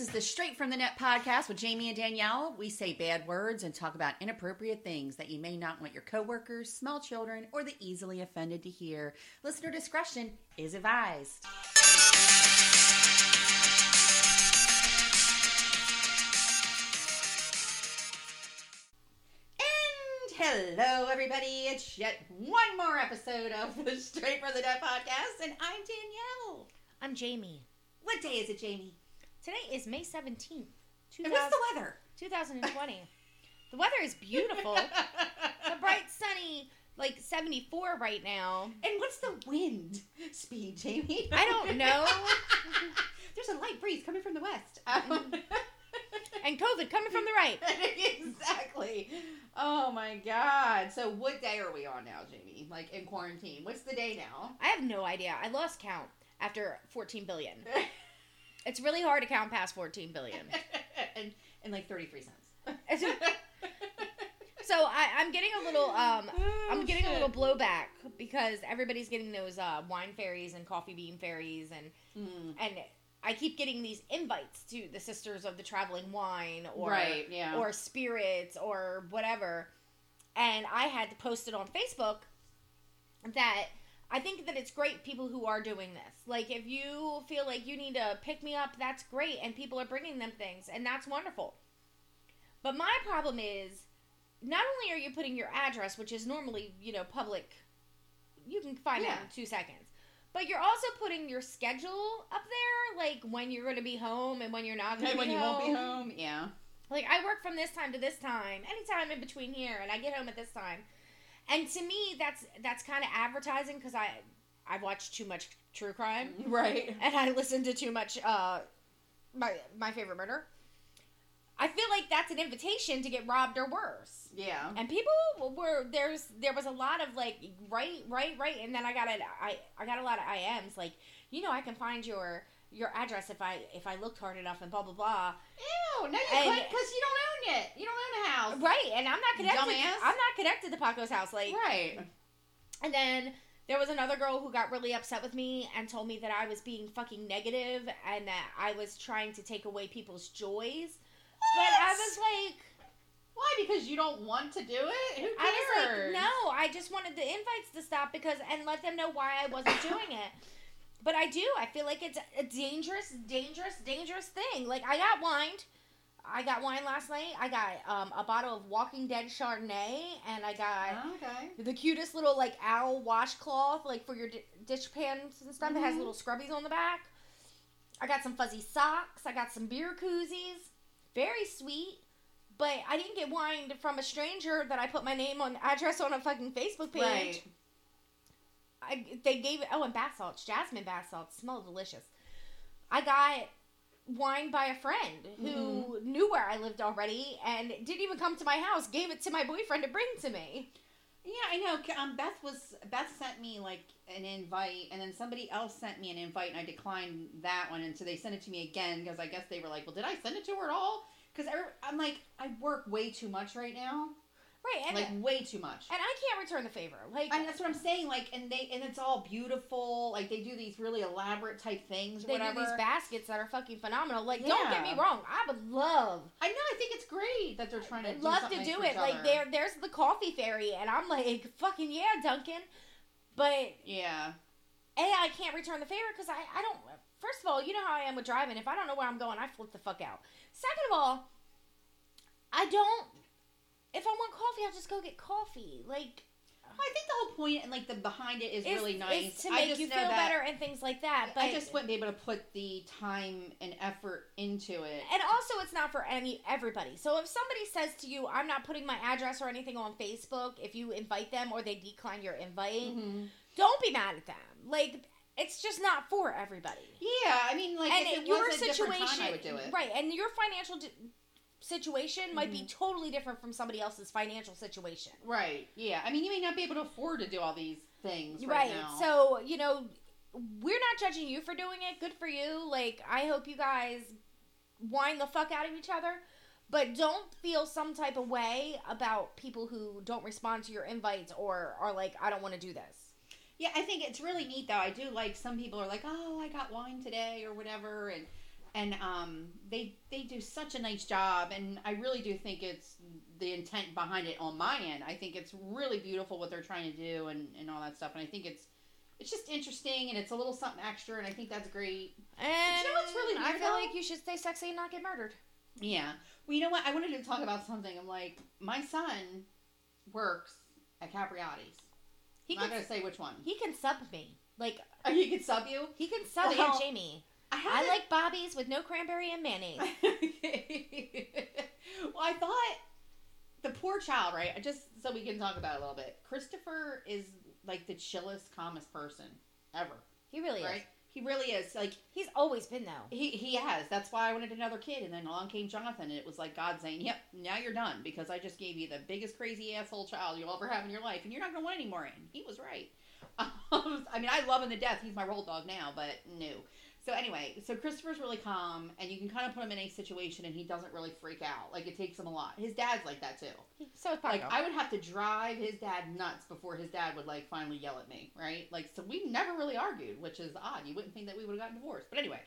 is the Straight from the Net podcast with Jamie and Danielle. We say bad words and talk about inappropriate things that you may not want your coworkers, small children, or the easily offended to hear. Listener discretion is advised. And hello, everybody. It's yet one more episode of the Straight from the Net podcast, and I'm Danielle. I'm Jamie. What day is it, Jamie? Today is May 17th, And what's the weather? 2020. the weather is beautiful. the bright, sunny, like 74 right now. And what's the wind speed, Jamie? I don't know. There's a light breeze coming from the west. Um, And COVID coming from the right. exactly. Oh my god. So what day are we on now, Jamie? Like in quarantine. What's the day now? I have no idea. I lost count after 14 billion. It's really hard to count past 14 billion. and and like 33 cents. So I, I'm getting a little um I'm Oh, getting a little blowback because everybody's getting those uh, wine fairies and coffee bean fairies and Mm, and I keep getting these invites to the Sisters of the Traveling Wine or right, yeah. or spirits or whatever. And I had to post it on Facebook that I think that it's great people who are doing this. Like if you feel like you need to pick me up, that's great and people are bringing them things and that's wonderful. But my problem is not only are you putting your address, which is normally, you know, public you can find Yeah. out in 2 seconds. But you're also putting your schedule up there, like when you're going to be home and when you're not going to be when you won't be home, yeah. Like I work from this time to this time, anytime in between here, and I get home at this time. And to me, that's that's kind of advertising because I I watch too much true crime Right. and I listen to too much uh my my favorite murder. I feel like that's an invitation to get robbed or worse. Yeah. And people were there's there was a lot of like right right right and then I got it I I got a lot of IMs like you know I can find your your address if I if I looked hard enough and blah blah blah. Ew, no you And- couldn't because you don't own it. You don't own the house. Right, and I'm not connected. Dumbass. I'm not connected to Paco's house. Like, Right. and then there was another girl who got really upset with me and told me that I was being fucking negative and that I was trying to take away people's joys. What? But I was like, Why? Because you don't want to do it? Who cares? I was like, no, I just wanted the invites to stop because and let them know why I wasn't doing it. But I do. I feel like it's a dangerous, dangerous, dangerous thing. Like I got wined. I got wine last night. I got um, a bottle of Walking Dead Chardonnay, and I got Okay. the cutest little like owl washcloth, like for your di- dish pans and stuff. It has little scrubbies on the back. I got some fuzzy socks. I got some beer koozies. Very sweet. But I didn't get wine from a stranger that I put my name on address on a fucking Facebook page. Right. I, they gave it. Oh, and bath salts, jasmine bath salts, smell delicious. I got wine by a friend who Mm-hmm. knew where I lived already and didn't even come to my house. Gave it to my boyfriend to bring to me. Yeah, I know. Um, Beth was Beth sent me like an invite, and then somebody else sent me an invite, and I declined that one, and so they sent it to me again because I guess they were like, "Well, did I send it to her at all?" Because I'm like, I work way too much right now, Right, and like way too much. and I can't return the favor. Like And that's what I'm saying. Like, and they and it's all beautiful. Like they do these really elaborate type things. They whatever. do these baskets that are fucking phenomenal. Like, don't get me wrong, I would love, I know. I think it's great that they're trying to do love to do it. Like, there, there's the coffee fairy, and I'm like, fucking yeah, Dunkin. But Yeah. A, I can't return the favor because I, I don't. First of all, you know how I am with driving. If I don't know where I'm going, I flip the fuck out. Second of all, I don't. If I want coffee, I'll just go get coffee. Like, I think the whole point and like the behind it is it's, really nice. it's to make you feel better and things like that. But I just wouldn't be able to put the time and effort into it. and also, it's not for any everybody. So if somebody says to you, "I'm not putting my address or anything on Facebook," if you invite them or they decline your invite, Mhm. don't be mad at them. Like, it's just not for everybody. Yeah, I mean, like and if it your was a different situation, time, I would do it. right? And your financial situation might Mm-hmm. be totally different from somebody else's financial situation, Right. Yeah. I mean, you may not be able to afford to do all these things right, right? now. So you know, we're not judging you for doing it. Good for you. Like I hope you guys wind the fuck out of each other. But don't feel some type of way about people who don't respond to your invites or are like, I don't want to do this. yeah, I think it's really neat though. I do like some people are like, "Oh, I got wine today" or whatever, and and um, they they do such a nice job, and I really do think it's the intent behind it on my end. I think it's really beautiful what they're trying to do and, and all that stuff, and I think it's it's just interesting and it's a little something extra, and I think that's great. And you know what's really I feel though? like you should stay sexy and not get murdered. Yeah. Well, you know what? I wanted to talk about something. I'm like, my son works at Capriotti's. He I'm not can gonna say which one. he can sub me. Like Oh, he can sub you. he can sub Well, Aunt Jamie. I, I like Bobby's with no cranberry and mayonnaise. well, I thought the poor child, right? Just so we can talk about it a little bit. Christopher is like the chillest, calmest person ever, He really right? is. He really is. Like He's always been though. he he has. That's why I wanted another kid, and then along came Jonathan, and it was like God saying, "Yep, now you're done because I just gave you the biggest crazy asshole child you'll ever have in your life, and you're not gonna want any more." And he was right. I mean, I love him to death. He's my roll dog now, but no. So anyway, so Christopher's really calm, and you can kind of put him in a situation, and he doesn't really freak out. Like it takes him a lot. His dad's like that too. So is Like I would have to drive his dad nuts before his dad would like finally yell at me, right? Like so we never really argued, which is odd. You wouldn't think that we would have gotten divorced, but anyway.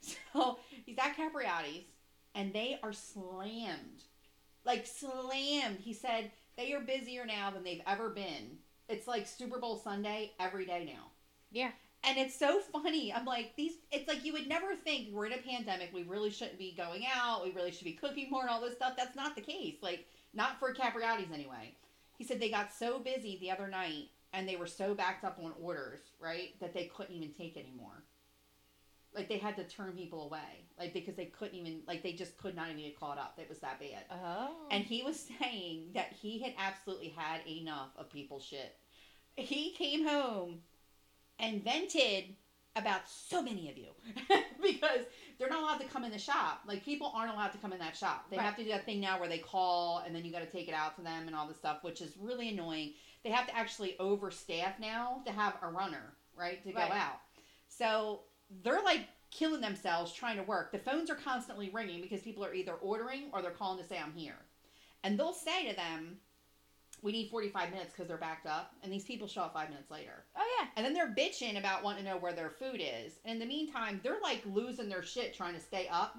So he's at Capriotti's, and they are slammed, like slammed. He said they are busier now than they've ever been. It's like Super Bowl Sunday every day now. Yeah. And it's so funny. I'm like, these, it's like you would never think we're in a pandemic. We really shouldn't be going out. We really should be cooking more and all this stuff. That's not the case. Like, not for Capriotti's anyway. He said they got so busy the other night and they were so backed up on orders, right, that they couldn't even take anymore. Like, they had to turn people away. Like, because they couldn't even, like, they just could not even get caught up. It was that bad. oh. And he was saying that he had absolutely had enough of people's shit. He came home and vented about so many of you because they're not allowed to come in the shop. Like people aren't allowed to come in that shop. They Right. have to do that thing now where they call and then you got to take it out to them and all this stuff, which is really annoying. They have to actually overstaff now to have a runner, right, to Right. go out. So they're like killing themselves trying to work. The phones are constantly ringing because people are either ordering or they're calling to say I'm here. And they'll say to them, "We need 45 minutes because they're backed up," and these people show up five minutes later. oh yeah. And then they're bitching about wanting to know where their food is. And in the meantime, they're like losing their shit trying to stay up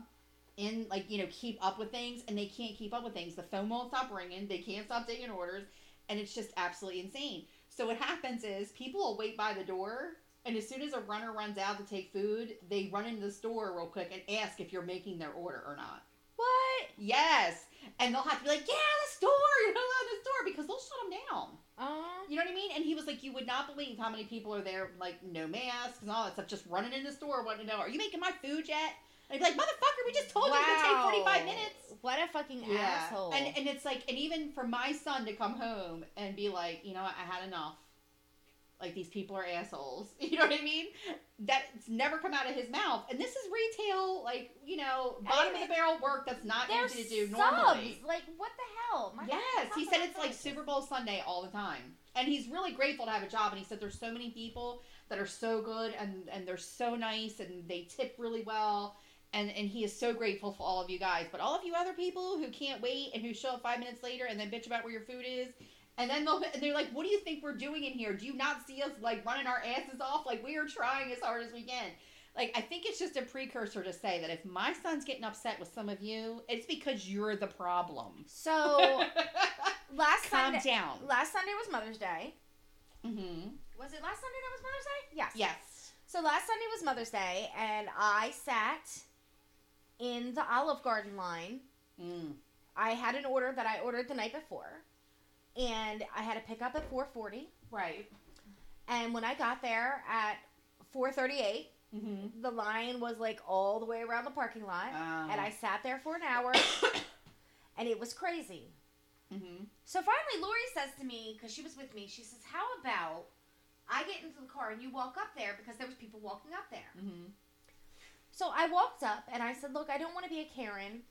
and like, you know, keep up with things and they can't keep up with things. The phone won't stop ringing, they can't stop taking orders, and it's just absolutely insane. So what happens is people will wait by the door and as soon as a runner runs out to take food, they run into the store real quick and ask if you're making their order or not. What? Yes. And they'll have to be like, yeah, the store, you're not allowed in the store because they'll shut them down. Uh, You know what I mean? And he was like, you would not believe how many people are there, like, no masks and all that stuff, just running in the store wanting to know, are you making my food yet? And he'd be like, motherfucker, we just told you it's to take 45 minutes. What a fucking asshole. And, and it's like, and even for my son to come home and be like, you know what, I had enough. Like, these people are assholes. You know what I mean? That's never come out of his mouth. And this is retail, like, you know, bottom of the barrel work that's not easy to do subs. normally. Like what the hell? My Yes, he said it's like Super Bowl Sunday all the time, and he's really grateful to have a job. And he said there's so many people that are so good and and they're so nice and they tip really well, and and he is so grateful for all of you guys. But all of you other people who can't wait and who show up five minutes later and then bitch about where your food is. And then they'll, and they're like, "What do you think we're doing in here? Do you not see us like running our asses off? Like we are trying as hard as we can." Like I think it's just a precursor to say that if my son's getting upset with some of you, it's because you're the problem. So last Calm Sunday, down. last Sunday was Mother's Day. Mm-hmm. Was it last Sunday that was Mother's Day? Yes. Yes. So last Sunday was Mother's Day, and I sat in the Olive Garden line. Mm. I had an order that I ordered the night before, and I had to pick up at 4:40. Right. And when I got there at 4:38, Mm-hmm. the line was like all the way around the parking lot, Uh, and I sat there for an hour, and it was crazy. Mm-hmm. So finally, Lori says to me, because she was with me, she says, "How about I get into the car and you walk up there because there was people walking up there." Mm-hmm. So I walked up and I said, "Look, I don't want to be a Karen."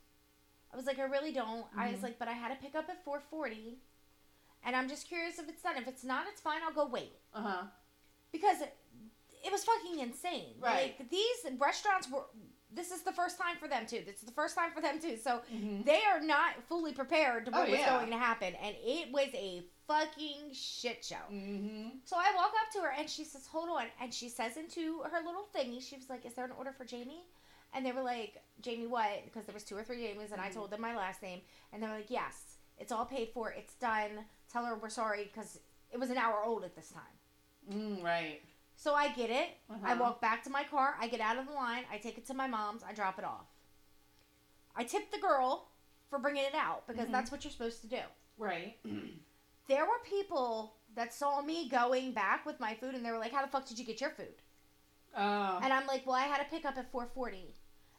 I was like, "I really don't." I was Mhm. like, "But I had to pick up at 4:40, and I'm just curious if it's done. If it's not, it's fine. I'll go wait." Uh huh. Because it, it was fucking insane. Right. Like these restaurants were. This is the first time for them too. This is the first time for them too. So Mm-hmm. they are not fully prepared to what Oh, was yeah. going to happen, and it was a fucking shit show. Mm-hmm. So I walk up to her and she says, "Hold on," and she says into her little thingy, she was like, "Is there an order for Jamie?" And they were like, Jamie, what? Because there was two or three Jamies, and I Mhm. told them my last name, and they were like, yes, it's all paid for, it's done. Tell her we're sorry because it was an hour old at this time. Mm, right. So I get it. I Uh-huh. walk back to my car. I get out of the line. I take it to my mom's. I drop it off. I tip the girl for bringing it out because Mhm. that's what you're supposed to do. Right. There were people that saw me going back with my food and they were like, "How the fuck did you get your food?" Oh. And I'm like, "Well, I had to pick up at 4:40."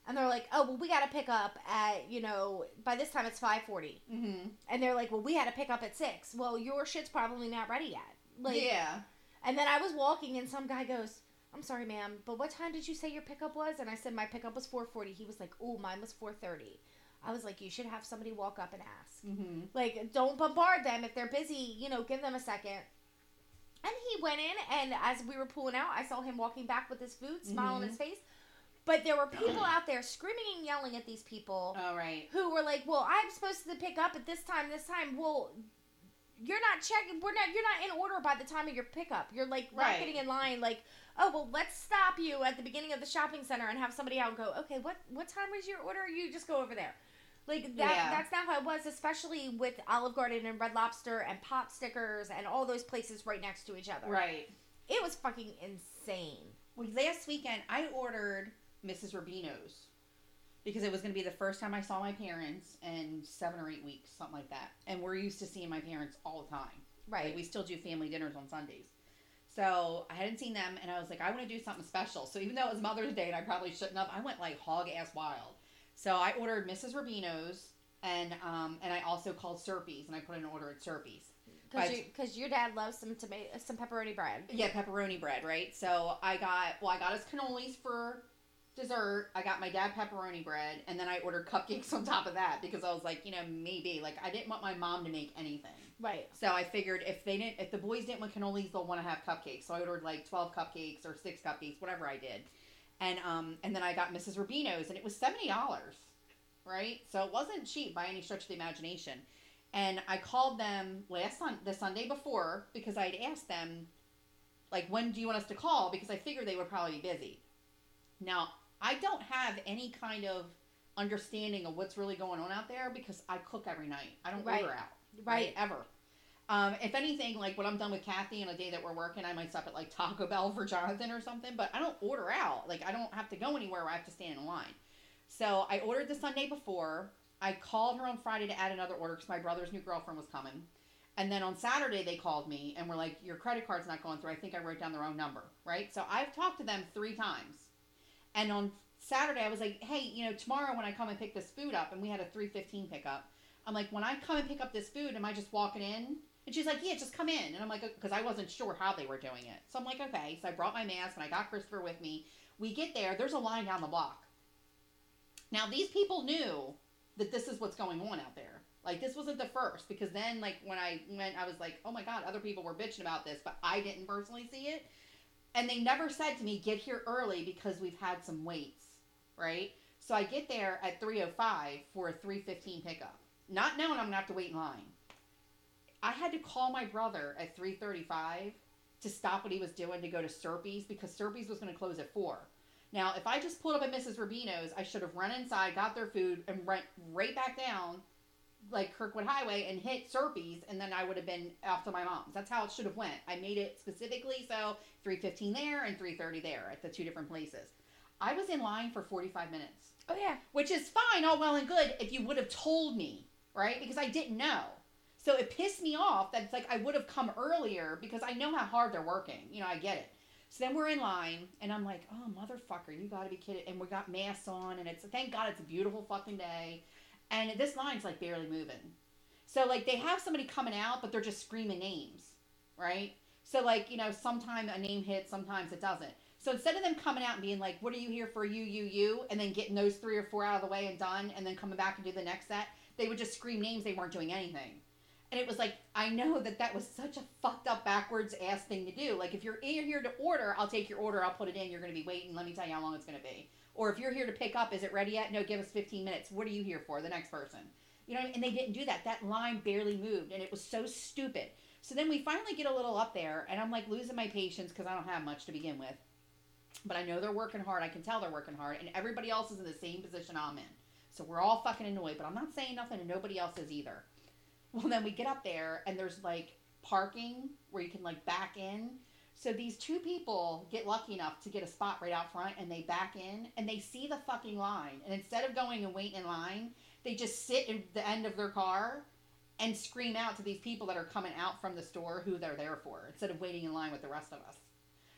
And they're like, "Oh, well, we got to pick up at, you know, by this time it's 5:40." mm-hmm. And they're like, "Well, we had to pick up at 6." Well, your shit's probably not ready yet. Like yeah. And then I was walking, and some guy goes, "I'm sorry, ma'am, but what time did you say your pickup was?" And I said my pickup was 4:40. He was like, "Oh, mine was 4:30." I was like, "You should have somebody walk up and ask. Mm-hmm. Like, don't bombard them if they're busy. You know, give them a second. And he went in, and as we were pulling out, I saw him walking back with his food, smile on Mhm. his face. But there were people out there screaming and yelling at these people All right. who were like, "Well, I'm supposed to pick up at this time, this time." Well, you're not checking. We're not. You're not in order by the time of your pickup. You're like not Right. getting in line. Like, oh well, let's stop you at the beginning of the shopping center and have somebody out and go, okay, what what time was your order? You just go over there. Like that. Yeah. That's not how it was, especially with Olive Garden and Red Lobster and Pop Stickers and all those places right next to each other. Right. It was fucking insane. Well, last weekend I ordered Mrs. Robino's because it was going to be the first time I saw my parents in seven or eight weeks, something like that. And we're used to seeing my parents all the time. Right. Like, we still do family dinners on Sundays. So I hadn't seen them, and I was like, I want to do something special. So even though it was Mother's Day and I probably shouldn't have, I went like hog ass wild. So I ordered Mrs. Robino's, and um, and I also called Serpe's, and I put an order at Serpe's. Because you, cause your dad loves some tomato, some pepperoni bread. Yeah, pepperoni bread, right? So I got well, I got his cannolis for dessert. I got my dad pepperoni bread, and then I ordered cupcakes on top of that because I was like, you know, maybe like I didn't want my mom to make anything. Right. So I figured if they didn't, if the boys didn't want cannolis, they'll want to have cupcakes. So I ordered like twelve cupcakes or six cupcakes, whatever I did, and um, and then I got Mrs. Robino's, and it was seventy dollars, right? So it wasn't cheap by any stretch of the imagination. And I called them last on the Sunday before because I'd asked them, like, when do you want us to call? Because I figured they would probably be busy. Now I don't have any kind of understanding of what's really going on out there because I cook every night. I don't Right. order out Right. right ever. Um, if anything, like when I'm done with Kathy on a day that we're working, I might stop at like Taco Bell for Jonathan or something. But I don't order out. Like I don't have to go anywhere where I have to stand in line. So I ordered the Sunday before. I called her on Friday to add another order because my brother's new girlfriend was coming. And then on Saturday they called me and were like, "Your credit card's not going through. I think I wrote down the wrong number." Right. So I've talked to them three times. And on Saturday I was like, "Hey, you know, tomorrow when I come and pick this food up, and we had a three fifteen pickup." I'm like, when I come and pick up this food, am I just walking in? And she's like, yeah, just come in. And I'm like, because I wasn't sure how they were doing it. So I'm like, okay. So I brought my mask and I got Christopher with me. We get there, there's a line down the block. Now, these people knew that this is what's going on out there. Like, this wasn't the first, because then, like, when I went, I was like, oh my God, other people were bitching about this, but I didn't personally see it. And they never said to me, get here early because we've had some waits, right? So I get there at 3.05 for a 3.15 pickup not knowing I'm gonna have to wait in line. I had to call my brother at 3:35 to stop what he was doing to go to Serpe's because Serpe's was gonna close at four. Now, if I just pulled up at Mrs. Robino's, I should have run inside, got their food, and went right back down, like Kirkwood Highway, and hit Serpe's, and then I would have been off to my mom's. That's how it should have went. I made it specifically so 3:15 there and 3:30 there at the two different places. I was in line for 45 minutes Oh yeah. which is fine, all well and good if you would have told me, right? Because I didn't know. So it pissed me off that it's like I would have come earlier because I know how hard they're working. You know, I get it. So then we're in line, and I'm like, oh, motherfucker, you gotta be kidding. And we got masks on, and it's, thank God it's a beautiful fucking day. And this line's like barely moving. So, like, they have somebody coming out, but they're just screaming names, right? So, like, you know, sometimes a name hits, sometimes it doesn't. So instead of them coming out and being like, "What are you here for? You, you, you," and then getting those three or four out of the way and done, and then coming back and do the next set, they would just scream names. They weren't doing anything, and it was like, I know that that was such a fucked up, backwards ass thing to do. Like, if you're in here to order, I'll take your order. I'll put it in. You're going to be waiting. Let me tell you how long it's going to be. Or if you're here to pick up, is it ready yet? No, give us 15 minutes. What are you here for? The next person. You know, and they didn't do that. That line barely moved, and it was so stupid. So then we finally get a little up there, and I'm like losing my patience because I don't have much to begin with. but I know they're working hard. I can tell they're working hard, and everybody else is in the same position I'm in. So we're all fucking annoyed, but I'm not saying nothing, and nobody else is either. Well, then we get up there, and there's like parking where you can like back in. So these two people get lucky enough to get a spot right out front, and they back in, and they see the fucking line, and instead of going and waiting in line, they just sit in the end of their car and scream out to these people that are coming out from the store who they're there for instead of waiting in line with the rest of us.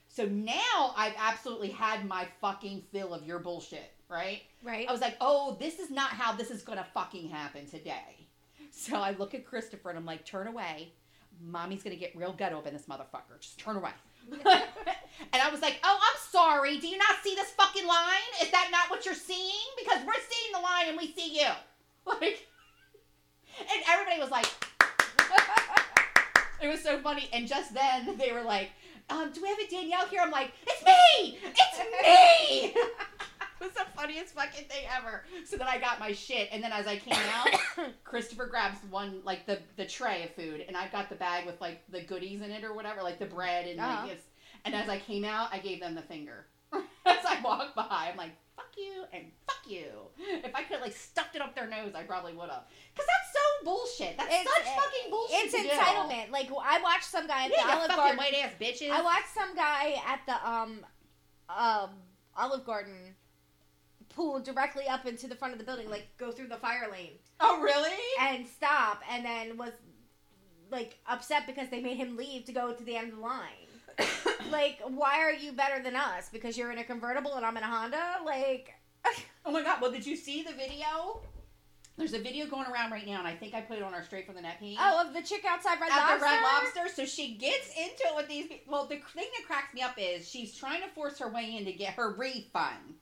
So now I've absolutely had my fucking fill of your bullshit, right? Right. I was like, oh, this is not how this is gonna fucking happen today. So I look at Christopher and I'm like, turn away. Mommy's gonna get real ghetto up in this motherfucker. Just turn away. and I was like, oh, I'm sorry. Do you not see this fucking line? Is that not what you're seeing? Because we're seeing the line and we see you. Like, and everybody was like, it was so funny. And just then they were like, um, do we have a Danielle here? I'm like, it's me! It's me! It was the funniest fucking thing ever. So then I got my shit, and then as I came out, Christopher grabs one like the the tray of food, and I've got the bag with like the goodies in it or whatever, like the bread and Uh-huh. like. And as I came out, I gave them the finger. as I walked by, I'm like, fuck you and fuck you. If I could have like stuffed it up their nose, I probably would have. Cause that's so bullshit. That's It's- such fucking bullshit. it's to do. entitlement. Like I watched some guy at Yeah, the Olive Garden. white ass bitches. I watched some guy at the um um Olive Garden pull directly up into the front of the building, like go through the fire lane oh really? and stop, and then was like upset because they made him leave to go to the end of the line. like, why are you better than us? Because you're in a convertible and I'm in a Honda? Like, Oh my god, well did you see the video? There's a video going around right now, and I think I put it on our Straight from the Net page. oh, of the chick outside Red at Lobster. the Red Lobster. So she gets into it with these. Well, the thing that cracks me up is she's trying to force her way in to get her refund.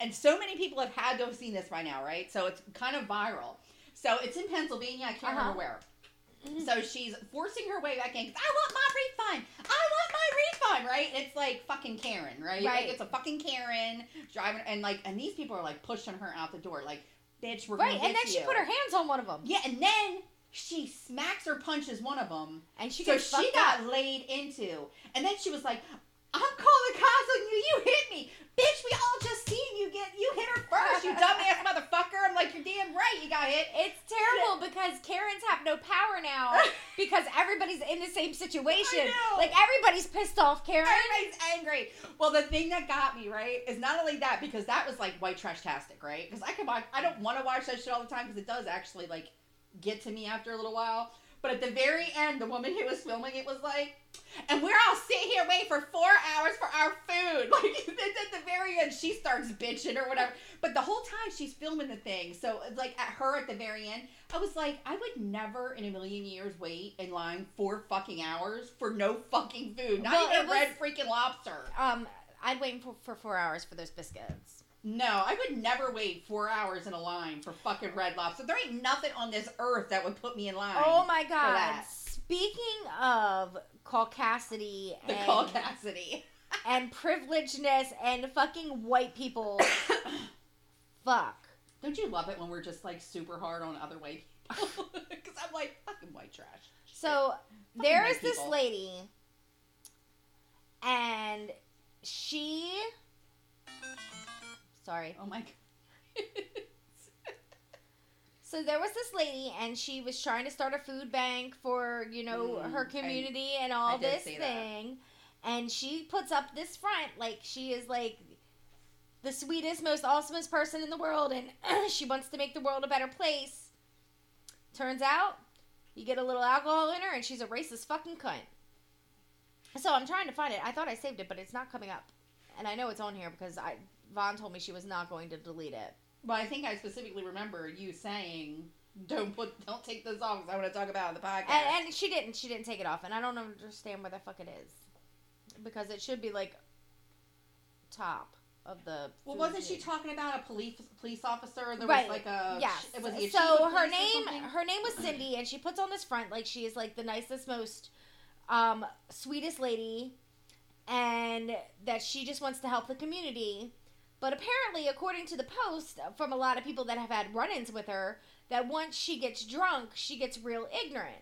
And so many people have had to have seen this by now, right? So it's kind of viral. So it's in Pennsylvania. I can't Uh-huh. remember where. Mhm. So she's forcing her way back in. 'cause, I want my refund. I want my refund, right? It's like fucking Karen, right? Right. Like it's a fucking Karen driving, and like, and these people are like pushing her out the door, like, bitch, we're Right, and then she put her hands on one of them. Yeah, and then she smacks or punches one of them, And she so she got up. laid into. And then she was like, I'm calling the cops on you. You hit me. Bitch, we all just seen you get you hit her first, you dumbass motherfucker. I'm like, you're damn right you got hit. It's terrible because Karens have no power now because everybody's in the same situation. I know. Like everybody's pissed off, Karen. Everybody's angry. Well, the thing that got me right is not only that because that was like white trash tastic, right? Because I can watch. I don't want to watch that shit all the time because it does actually like get to me after a little while. But at the very end, the woman who was filming it was like, "And we're all sitting here waiting for four hours for our food." Like at the very end, she starts bitching or whatever. But the whole time she's filming the thing, so like at her at the very end, I was like, I would never in a million years wait in line four fucking hours for no fucking food. Not Well, even a red freaking lobster. Um, I'd wait for, for four hours for those biscuits. No, I would never wait four hours in a line for fucking red lobster. There ain't nothing on this earth that would put me in line. Oh my god! Speaking of caucasity The and, call Cassidy. and privilegedness and fucking white people, fuck. Don't you love it when we're just like super hard on other white people? Because I'm like fucking white trash. So Fucking there this people. lady, and she. Sorry. Oh my. god. So there was this lady, and she was trying to start a food bank for you know Mm, her I- community and all I this see that. thing, and she puts up this front like she is like the sweetest, most awesomest person in the world, and she wants to make the world a better place. Turns out, you get a little alcohol in her, and she's a racist fucking cunt. So I'm trying to find it. I thought I saved it, but it's not coming up, and I know it's on here because I Vaughn told me she was not going to delete it. Well, I think I specifically remember you saying, "Don't put, don't take this off." 'cause I want to talk about it on the podcast. And, and she didn't. She didn't take it off, and I don't understand where the fuck it is, because it should be like top of the. well, wasn't she talking about a police police officer? There Right, was like a yes. Was he a so her name, her name was Cindy, and she puts on this front like she is like the nicest, most um, sweetest lady, and that she just wants to help the community. But apparently, according to the post from a lot of people that have had run-ins with her, that once she gets drunk, she gets real ignorant.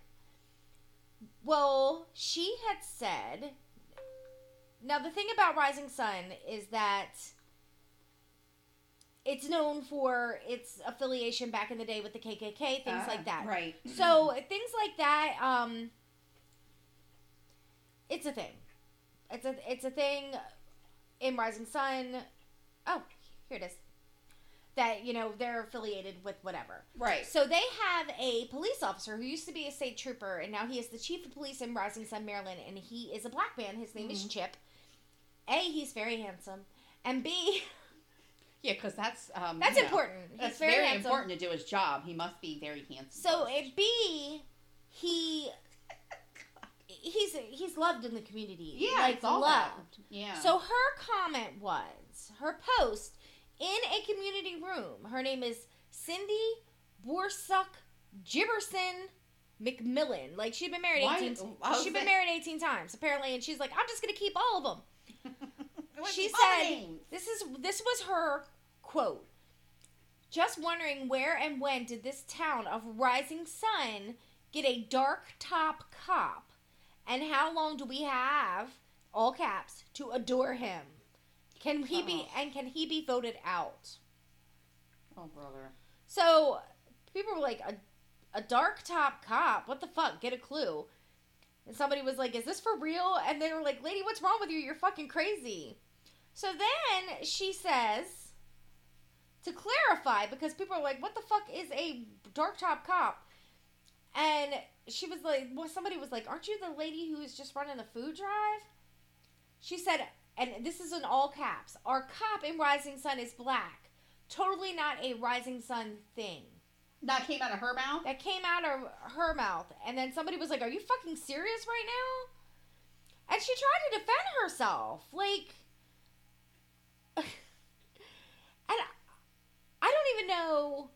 Well, she had said Now the thing about Rising Sun is that it's known for its affiliation back in the day with the KKK, things Uh, like that. Right. So things like that, um, it's a thing. It's a it's a thing in Rising Sun. Oh, here it is. That you know they're affiliated with whatever. Right. So they have a police officer who used to be a state trooper, and now he is the chief of police in Rising Sun, Maryland, and he is a black man. His name is Mhm. Chip. A, he's very handsome, and B, Yeah, because that's um, that's you know, important. He's That's very, important to do his job. He must be very handsome. So first. B, he he's he's loved in the community. yeah, like it's all loved. that. Yeah. So her comment was her post in a community room. Her name is Cindy Borsuck Gibberson McMillan. Like she'd been married Why- eighteen. Oh, I was She'd been saying- married eighteen times apparently, and she's like, I'm just gonna keep all of them. She said-? This is this was her quote. Just wondering where and when did this town of Rising Sun get a dark top cop, and how long do we have all caps to adore him? Can he be Oh. and can he be voted out? Oh brother. So people were like a a dark top cop. What the fuck? Get a clue. And somebody was like, "Is this for real?" And they were like, "Lady, what's wrong with you? You're fucking crazy." So then she says to clarify because people are like, "What the fuck is a dark top cop?" And she was like, "Well, somebody was like, aren't you the lady who is just running the food drive?" She said, and this is in all caps. Our cop in Rising Sun is black. Totally not a Rising Sun thing. That came out of her mouth. That came out of her mouth. And then somebody was like, Are you fucking serious right now? And she tried to defend herself. Like, and I don't even know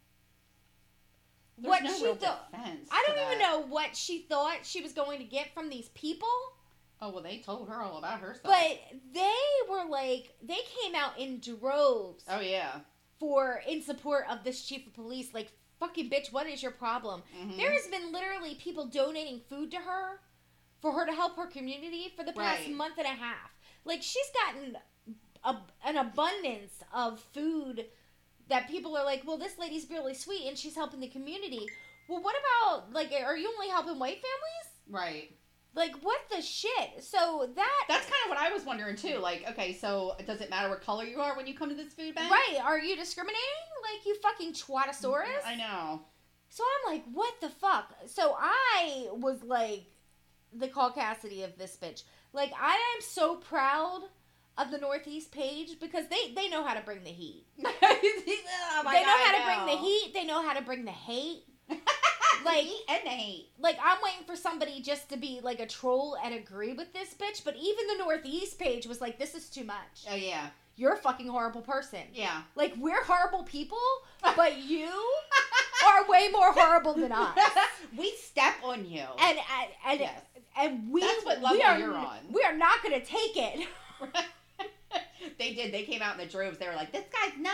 There's what no she thought. I don't even know what she thought she was going to get from these people. Oh well, they told her all about herself. But they were like, they came out in droves oh yeah. for in support of this chief of police. Like, fucking bitch, what is your problem? Mhm. There has been literally people donating food to her for her to help her community for the past Right. month and a half. Like she's gotten a, an abundance of food that people are like, well, this lady's really sweet and she's helping the community. Well, what about like, are you only helping white families? right. Like, what the shit? So that That's kind of what I was wondering too. Like, okay, so does it matter what color you are when you come to this food bank? right? Are you discriminating? Like you fucking twatosaurus? I know. So I'm like, what the fuck? So I was like, the caucasity of this bitch. Like, I am so proud of the Northeast page because they they know how to bring the heat. oh they know God, how to I bring the heat. They know how to bring the hate. Like- and hate. Like, I'm waiting for somebody just to be like a troll and agree with this bitch. But even the Northeast page was like, this is too much. Oh yeah, You're a fucking horrible person. yeah. Like, we're horrible people, but you are way more horrible than us. we step on you. And and and, Yes. and we That's what we level are, you're on. We are not going to take it. they did. They came out in the droves. They were like, "This guy's nice.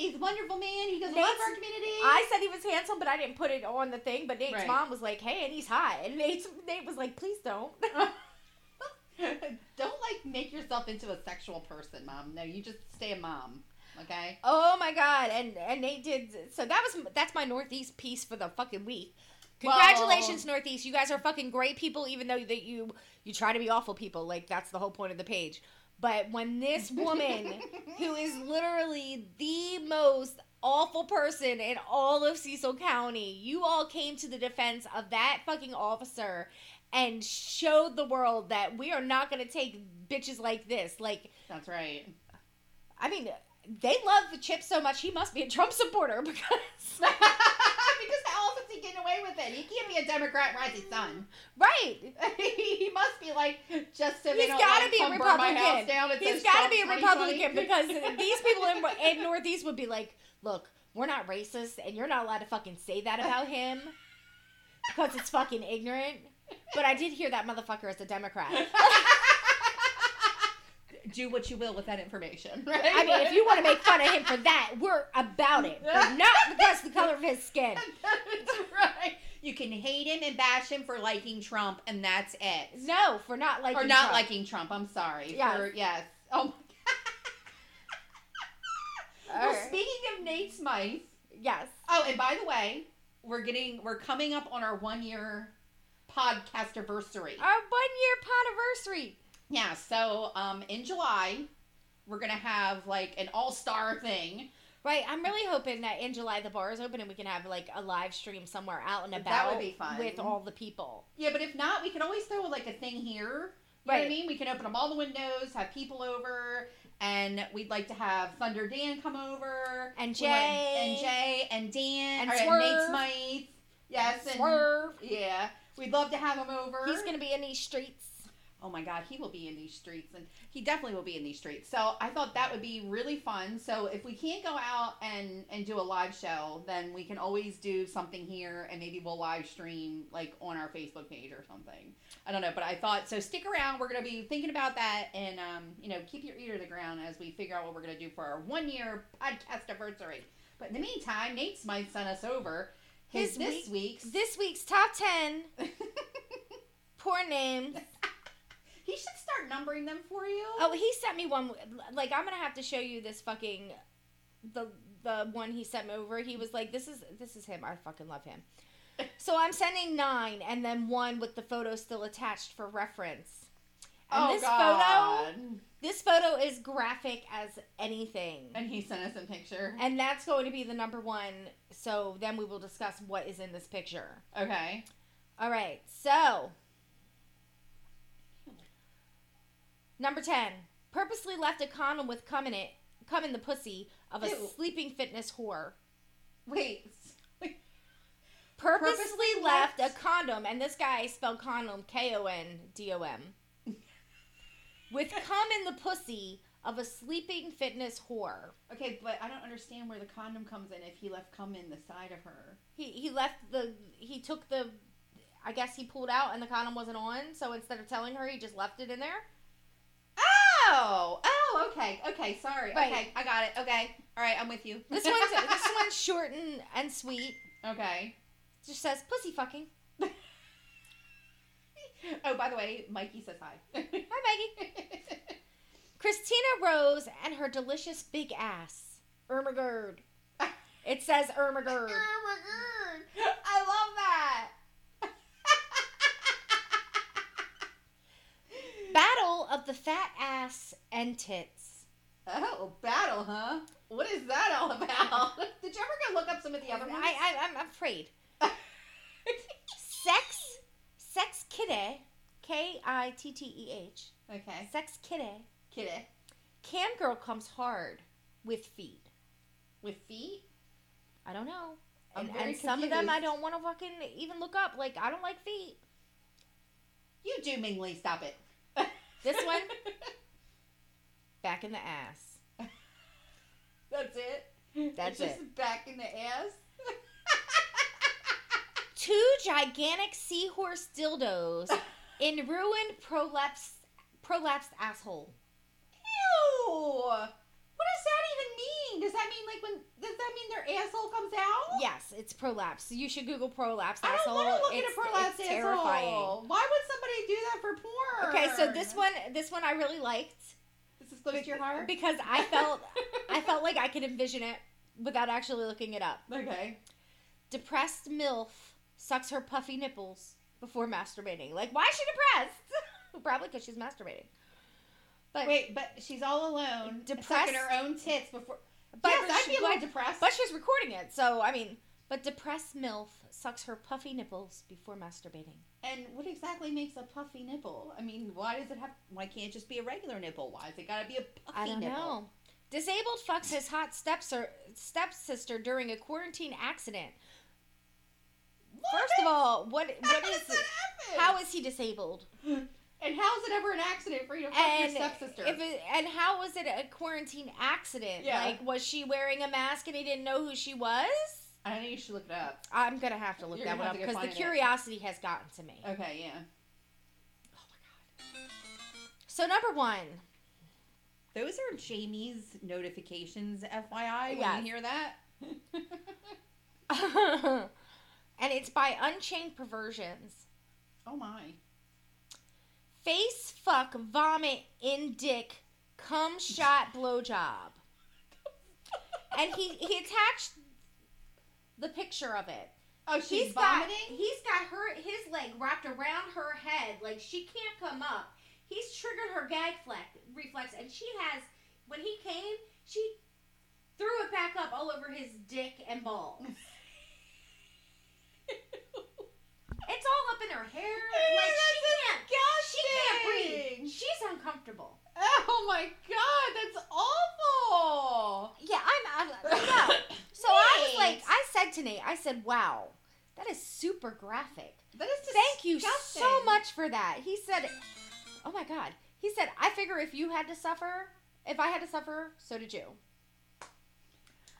He's a wonderful man. He lot Nate's- for our community." I said he was handsome, but I didn't put it on the thing. But Nate's Right. mom was like, "Hey, and he's hot." And Nate's, Nate was like, "Please don't." Don't like make yourself into a sexual person, mom. No, you just stay a mom. Okay. oh my god! And and Nate did. So that was that's my Northeast piece for the fucking week. Congratulations, Northeast. You guys are fucking great people, even though that you you try to be awful people. Like that's the whole point of the page. But when this woman, who is literally the most awful person in all of Cecil County, you all came to the defense of that fucking officer and showed the world that we are not going to take bitches like this. Like, That's right. I mean, they love the chip so much. He must be a Trump supporter because. because how else is he getting away with it? He can't be a Democrat rising sun. Right. he must be like just so they He's gotta like, be a Republican. He's got to be a Republican because these people in, in Northeast would be like, look, we're not racist and you're not allowed to fucking say that about him because it's fucking ignorant. But I did hear that motherfucker is a Democrat. do what you will with that information. Right? I mean, if you want to make fun of him for that, we're about it. But not because the color of his skin. That's right. You can hate him and bash him for liking Trump, and that's it. No, for not liking Trump. or not Trump. liking Trump. I'm sorry. Yes. For, yes. Oh. my- God. well, Alright. speaking of Nate Smythe. Yes. Oh, and by the way, we're getting we're coming up on our one year podcast anniversary. Our one year podiversary. Yeah, so um in July we're gonna have like an all star thing. Right, I'm really hoping that in July the bar is open and we can have like a live stream somewhere out and about. That would be fun. with all the people. Yeah, but if not, we can always throw like a thing here. You know what I mean? We can open up all the windows, have people over, and we'd like to have Thunder Dan come over. And Jay. and Jay and Dan And or, Swerve. Nate Smythe. Yes, and Swerve. yeah, we'd love to have him over. He's gonna be in these streets. Oh my God, he will be in these streets, and he definitely will be in these streets. So I thought that would be really fun. So if we can't go out and and do a live show, then we can always do something here, and maybe we'll live stream like on our Facebook page or something. I don't know, but I thought so. Stick around. We're gonna be thinking about that, and um, you know, keep your ear to the ground as we figure out what we're gonna do for our one year podcast anniversary. But in the meantime, Nate Smythe sent us over his, His this week's. This week's top ten poor names. he should start numbering them for you. Oh, he sent me one. Like I'm gonna have to show you this fucking the the one he sent me over. He was like, "This is this is him. I fucking love him." So I'm sending nine, and then one with the photo still attached for reference. And oh this God. photo, this photo is graphic as anything, And he sent us a picture. and that's going to be the number one. So then we will discuss what is in this picture. Okay. All right, so number ten, purposely left a condom with cum in it, cum in the pussy of a Ew. sleeping fitness whore. Wait. wait. Purposely, Purposely left, left- a condom, and this guy spelled condom K O N D O M, with cum in the pussy of a sleeping fitness whore. Okay, but I don't understand where the condom comes in if he left cum in the side of her. He he left the he took the. I guess he pulled out and the condom wasn't on, so instead of telling her, he just left it in there. Oh, oh, okay, okay, sorry. Right. Okay, I got it. Okay, all right, I'm with you. This one's this one's short and, and sweet. okay. Just says pussy fucking. Oh, by the way, Mikey says hi. Hi Maggie. Christina Rose and her delicious big ass. Ermagerd. It says Ermagerd. I love that. Battle of the fat ass and tits. Oh, battle, huh? What is that all about? Did you ever go look up some of the other ones? I, I I'm afraid. Sex, sex kitty, K I T T E H. okay, Sex kitty. kitty Cam girl comes hard with feet. with feet. I don't know. I'm And, and some of them I don't want to fucking even look up. Like I don't like feet. You do, Mingly. Stop it. This one? Back in the ass. That's it. That's it's just back in the ass. Two gigantic seahorse dildos in ruined prolapsed prolapsed asshole. Ew. What does that even mean? Does that mean like when? Does that mean their asshole comes out? Yes, it's prolapse. You should Google prolapsed I don't want to look it's, at a prolapsed it's asshole. terrifying. Why would somebody do that for porn? Okay, so this one, this one I really liked This is close to your heart. because I felt, I felt like I could envision it without actually looking it up. Okay. Depressed milf sucks her puffy nipples before masturbating. Like, why is she depressed? Probably because she's masturbating. But Wait, but she's all alone, Depressed- sucking her own tits before. But yes, I'd be a little depressed. but she's recording it, so I mean. But depressed milf sucks her puffy nipples before masturbating. and what exactly makes a puffy nipple? I mean, why does it have? Why can't it just be a regular nipple? Why is it gotta be a puffy I don't nipple? know. Disabled fucks his hot stepser, stepsister during a quarantine accident. What? First of all, what How what does is that happen? how is he disabled? And how is it ever an accident for you to fuck And your stepsister? it, and how was it a quarantine accident? Yeah. Like was she wearing a mask and he didn't know who she was? I think you should look it up. I'm gonna have to look You're that one up because the find it. curiosity has gotten to me. Okay, yeah. Oh my god. So number one, Those are Jamie's notifications, FYI. When you hear that. and and it's by Unchained Perversions. Oh my. Face fuck vomit in dick cum shot blowjob. and he he attached the picture of it. Oh, she's He's vomiting. got he's got her his leg wrapped around her head like she can't come up. He's triggered her gag flex, reflex, and she has when he came, she threw it back up all over his dick and balls. It's all up in her hair. Like she can't. She can't breathe. She's uncomfortable. Oh my god, that's awful. Yeah, I'm. I'm no. So I was like, Nate. I said to Nate, I said, "Wow, that is super graphic. That is Thank you so much for that." He said, "Oh my god." He said, "I figure if you had to suffer, if I had to suffer, so did you."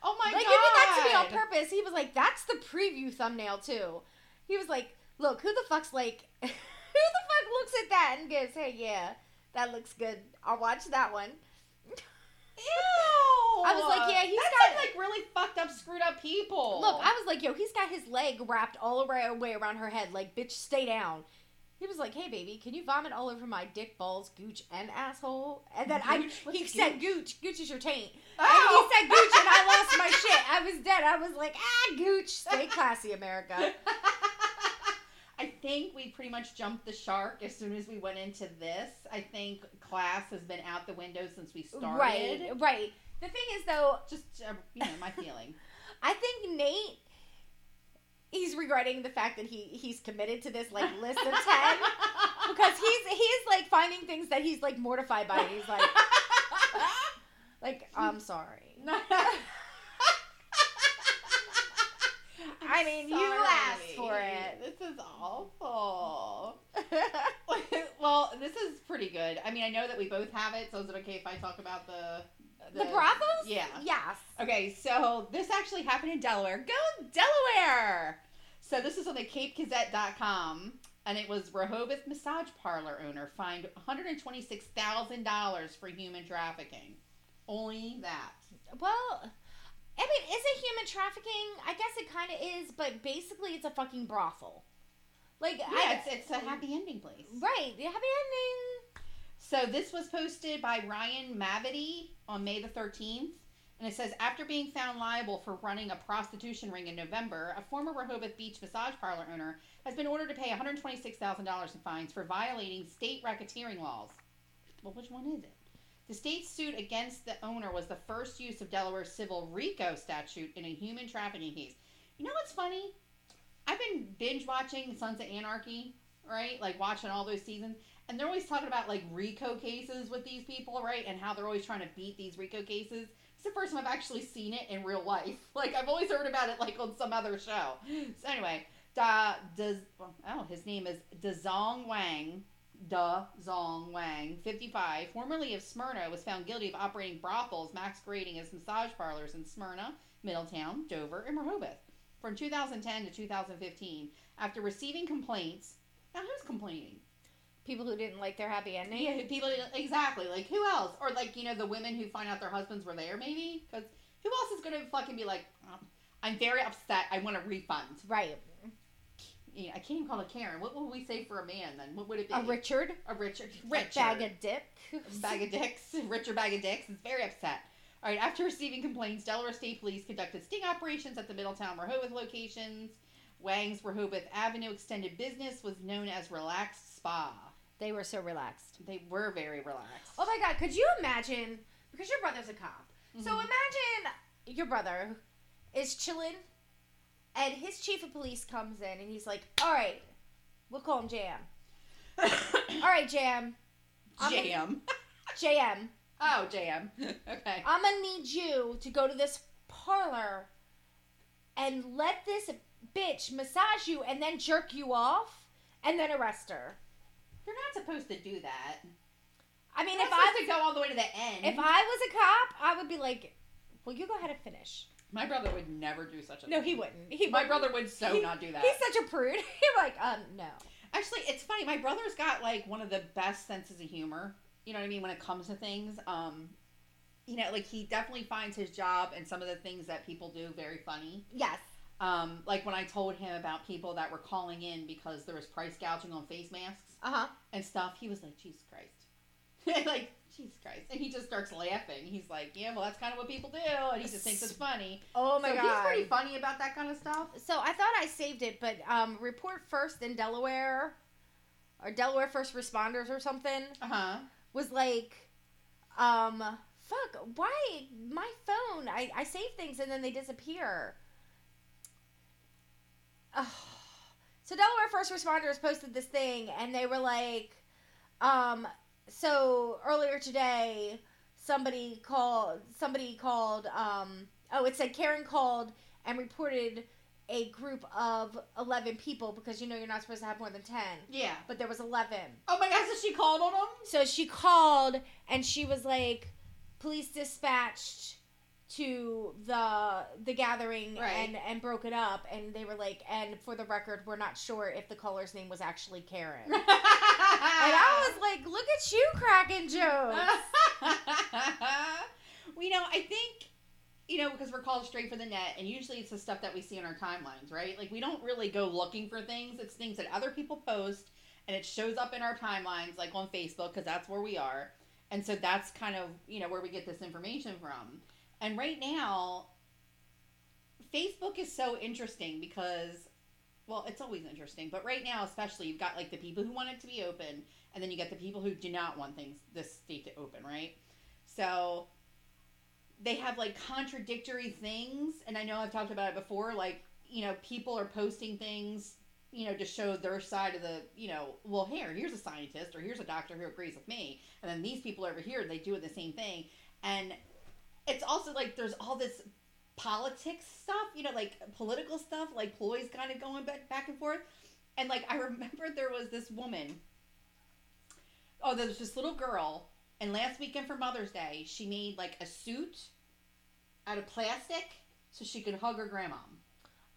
Oh my like god. you did that to me on purpose. He was like, "That's the preview thumbnail too." He was like, "Look, who the fuck's like, who the fuck looks at that and goes, hey, yeah, that looks good. I'll watch that one." Ew. I was like, yeah, he's That's got- like really fucked up, screwed up people. Look, I was like, yo, he's got his leg wrapped all around, way around her head. Like, bitch, stay down. He was like, hey, baby, can you vomit all over my dick, balls, gooch, and asshole? And then I, Gooch? What's he said gooch? gooch. Gooch is your taint. Oh. And he said gooch, and I lost my shit. I was dead. I was like, ah, gooch. Stay classy, America. I think we pretty much jumped the shark as soon as we went into this. I think class has been out the window since we started. Right, right. The thing is, though, Just uh, you know, my feeling. I think Nate, he's regretting the fact that he he's committed to this like list of ten because he's he's like finding things that he's like mortified by. He's like, like I'm sorry. I mean, you asked for it. This is awful. well, this is pretty good. I mean, I know that we both have it, so is it okay if I talk about the the brothels? Yeah. Yes. Okay, so this actually happened in Delaware. Go Delaware! So this is on the CapeGazette.com, and it was Rehoboth massage parlor owner fined $126,000 for human trafficking. Only that. Well, I mean, is it human trafficking? I guess it kind of is, but basically, it's a fucking brothel. Like, Yeah, I, it's, it's a happy ending place. right. The happy ending. So this was posted by Ryan Mavity on May the 13th. And it says, after being found liable for running a prostitution ring in November, a former Rehoboth Beach massage parlor owner has been ordered to pay $126,000 in fines for violating state racketeering laws. Well, which one is it? The state suit against the owner was the first use of Delaware's civil RICO statute in a human trafficking case. You know what's funny? I've been binge watching Sons of Anarchy, right? Like watching all those seasons. And they're always talking about like RICO cases with these people, right? And how they're always trying to beat these RICO cases. It's the first time I've actually seen it in real life. Like I've always heard about it like on some other show. So anyway, Da does oh his name is Dazong Wang. Da Zong Wang, 55, formerly of Smyrna, was found guilty of operating brothels masquerading as massage parlors in Smyrna, Middletown, Dover, and Rehoboth from 2010 to 2015 after receiving complaints. Now, who's complaining? People who didn't like their happy ending. Yeah, people exactly. Like who else? Or like you know the women who find out their husbands were there, maybe? Because who else is gonna fucking be like, um, I'm very upset. I want a refund. Right. I can't even call it Karen. What would we say for a man then? What would it be? A Richard. A Richard. A Richard. bag of dicks. bag of dicks. Richard bag of dicks is very upset. All right. After receiving complaints, Delaware State Police conducted sting operations at the Middletown Rehoboth locations. Wang's Rehoboth Avenue extended business was known as Relaxed Spa. They were so relaxed. They were very relaxed. Oh my god, could you imagine? Because your brother's a cop. So Mhm. imagine your brother is chilling and his chief of police comes in and he's like, all right, we'll call him Jam. All right, Jam. I'm gonna- Jam. JM. Oh, Jam. okay. I'm gonna need you to go to this parlor and let this bitch massage you and then jerk you off and then arrest her. You're not supposed to do that. I mean, You're if I supposed to go all the way to the end. if I was a cop, I would be like, "Well, you go ahead and finish." my brother would never do such a No, thing. he wouldn't. He My wouldn't. brother would so He- not do that. He's such a prude. You're like, um, no. Actually, it's funny. My brother's got like one of the best senses of humor. You know what I mean when it comes to things. Um, you know, like he definitely finds his job and some of the things that people do very funny. Yes. Um, like when I told him about people that were calling in because there was price gouging on face masks Uh huh. and stuff, he was like, Jesus Christ. like, Jesus Christ. And he just starts laughing. He's like, Yeah, well, that's kind of what people do. And he just thinks it's funny. Oh my so god. he's pretty funny about that kind of stuff. So I thought I saved it, but um, report first in Delaware, or Delaware first responders or something Uh huh. was like, um, fuck, why my phone? I I save things and then they disappear. Ugh. So Delaware first responders posted this thing and they were like, um, so earlier today somebody called somebody called um oh it said Karen called and reported a group of 11 people because you know you're not supposed to have more than 10 Yeah. but there was 11 Oh my God, so she called on them? so she called and she was like police dispatched to the the gathering Right. and and broke it up and they were like and for the record we're not sure if the caller's name was actually Karen and I was like look at you cracking jokes you know, I think, you know, because we're called straight from the net, and usually it's the stuff that we see in our timelines, right? Like, we don't really go looking for things. It's things that other people post, and it shows up in our timelines, like on Facebook, because that's where we are. And so that's kind of, you know, where we get this information from. And right now, Facebook is so interesting because, well, it's always interesting, but right now, especially, you've got like the people who want it to be open, and then you get the people who do not want things this state to open, right? So they have like contradictory things, and I know I've talked about it before. Like you know, people are posting things, you know, to show their side of the, you know, well, here, here's a scientist, or here's a doctor who agrees with me, and then these people over here, they do the same thing, and it's also like there's all this politics stuff, you know, like political stuff, like ploys kind of going back back and forth, and like I remember there was this woman. Oh, there was this little girl, and last weekend for Mother's Day, she made like a suit out of plastic so she could hug her grandma.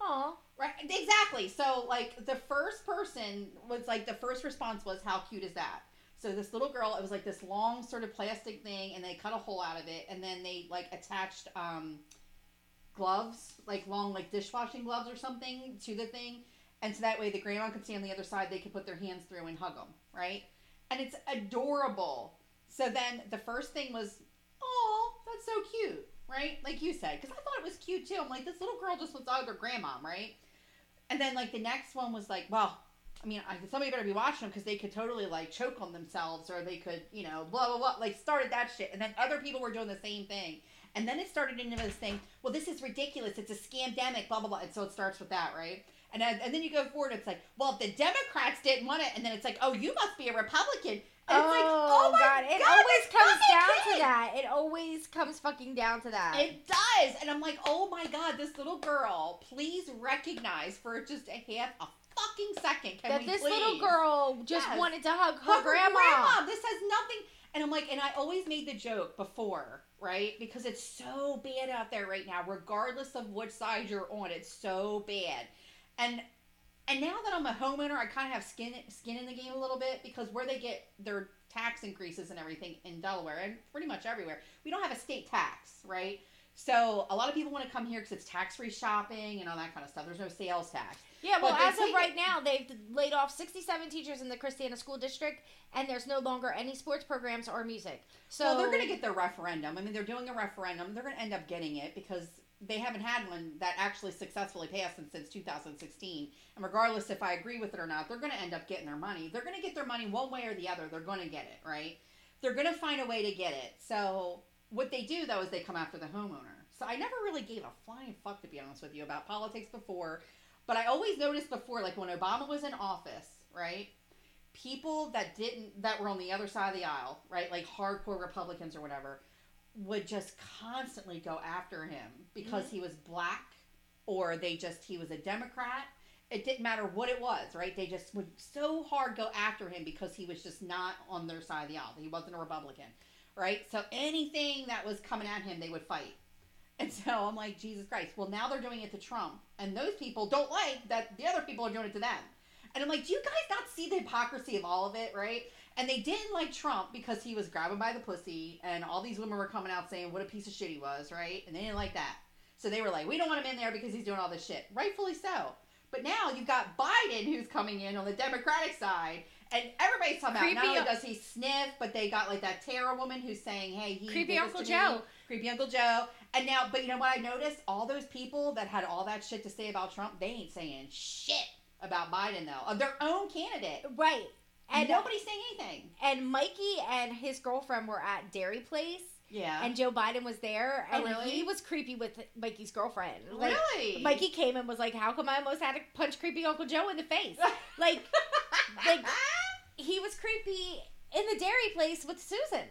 oh Right, exactly. So, like, the first person was like, the first response was, How cute is that? So, this little girl, it was like this long sort of plastic thing, and they cut a hole out of it, and then they like attached um, gloves, like long, like dishwashing gloves or something, to the thing. And so that way the grandma could see on the other side, they could put their hands through and hug them, right? And it's adorable. So then the first thing was, oh, that's so cute, right? Like you said, because I thought it was cute too. I'm like, this little girl just wants to hug her grandma, right? And then like the next one was like, well, I mean, I, somebody better be watching them because they could totally like choke on themselves or they could, you know, blah blah blah. Like started that shit, and then other people were doing the same thing, and then it started into this thing. Well, this is ridiculous. It's a scamdemic. Blah blah blah. And so it starts with that, right? And then, and then you go forward. It's like, well, if the Democrats didn't want it, and then it's like, oh, you must be a Republican. And it's like, oh, oh my god, it God, always comes down kid. to that. It always comes fucking down to that. It does. And I'm like, oh my God, this little girl, please recognize for just a half a fucking second. Can that this please? little girl just Yes. wanted to hug her Hug grandma. This has nothing. And I'm like, and I always made the joke before, right? Because it's so bad out there right now, regardless of which side you're on, it's so bad. And and now that I'm a homeowner, I kind of have skin skin in the game a little bit because where they get their tax increases and everything in Delaware and pretty much everywhere, we don't have a state tax, right? So a lot of people want to come here because it's tax free shopping and all that kind of stuff. There's no sales tax. Yeah, well, as of right it- now, they've laid off 67 teachers in the Christiana School District, and there's no longer any sports programs or music. So well, they're going to get their referendum. I mean, they're doing a referendum. They're going to end up getting it because they haven't had one that actually successfully passed since, since 2016. And regardless if I agree with it or not, they're going to end up getting their money. They're going to get their money one way or the other. They're going to get it, right? They're going to find a way to get it. So what they do though is they come after the homeowner. So I never really gave a flying fuck to be honest with you about politics before, but I always noticed before, like when Obama was in office, right? People that didn't that were on the other side of the aisle, right, like hardcore Republicans or whatever, would just constantly go after him because mm-hmm. he was black or they just he was a Democrat. It didn't matter what it was, right? They just would so hard go after him because he was just not on their side of the aisle. He wasn't a Republican, right? So anything that was coming at him, they would fight. And so I'm like, Jesus Christ. Well, now they're doing it to Trump. And those people don't like that the other people are doing it to them. And I'm like, do you guys not see the hypocrisy of all of it, right? And they didn't like Trump because he was grabbing by the pussy and all these women were coming out saying what a piece of shit he was, right? And they didn't like that. So they were like, we don't want him in there because he's doing all this shit. Rightfully so. But now you've got Biden who's coming in on the Democratic side, and everybody's talking about not only does he sniff, but they got like that Tara woman who's saying, "Hey, he Creepy Uncle Joe. creepy Uncle Joe." And now, but you know what I noticed? All those people that had all that shit to say about Trump, they ain't saying shit about Biden though, of their own candidate. Right. And nobody's saying anything. and Mikey and his girlfriend were at Dairy Place, Yeah. and Joe Biden was there, Oh, and really? he was creepy with Mikey's girlfriend. Like, really? Mikey came and was like, "How come I almost had to punch creepy Uncle Joe in the face?" like like- he was creepy in the Dairy Place with Susan.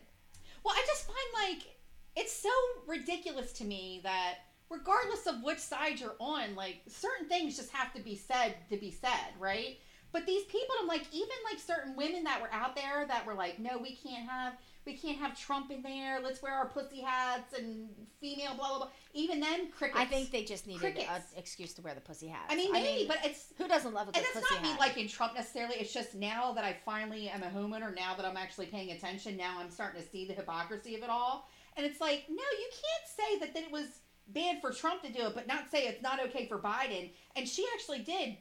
Well, I just find like it's so ridiculous to me that regardless of which side you're on, like certain things just have to be said to be said, right? But these people, I'm like, even like certain women that were out there that were like, no, we can't have, we can't have Trump in there. Let's wear our pussy hats and female, blah blah blah. Even then, crickets. I think they just needed an excuse to wear the pussy hat. I mean, maybe, but it's who doesn't love a good pussy hat? and it's not me liking Trump necessarily. It's just now that I finally am a homeowner, now that I'm actually paying attention, now I'm starting to see the hypocrisy of it all. And it's like, no, you can't say that, that it was bad for Trump to do it, but not say it's not okay for Biden. And she actually did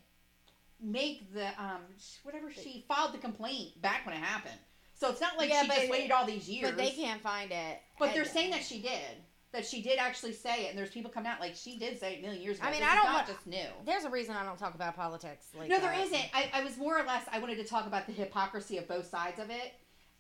make the um whatever she filed the complaint back when it happened. So it's not like Yeah, she but- just waited all these years. but they can't find it. But they're saying that she did. That she did actually say it, and there's people coming out like she did say it a million years ago. I mean, This I don't not want- just new. There's a reason I don't talk about politics. Like No, there isn't. I, I was more or less I wanted to talk about the hypocrisy of both sides of it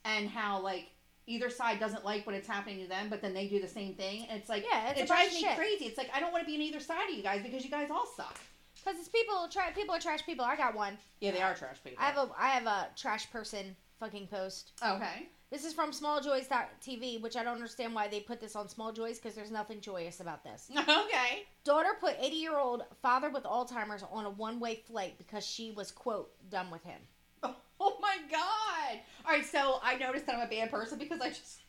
and how like either side doesn't like when it's happening to them, but then they do the same thing. And it's like Yeah, it's it drives me shit. crazy. It's like I don't want to be on either side of you guys because you guys all suck. Because it's people. Tra- people are trash people. I got one. Yeah, they are trash people. I have a I have a trash person fucking post. okay. This is from SmallJoys.tv, which I don't understand why they put this on Small Joys because there's nothing joyous about this. okay. Daughter put 80 year old father with Alzheimer's on a one way flight because she was quote done with him. Oh my god! All right, so I noticed that I'm a bad person because I just,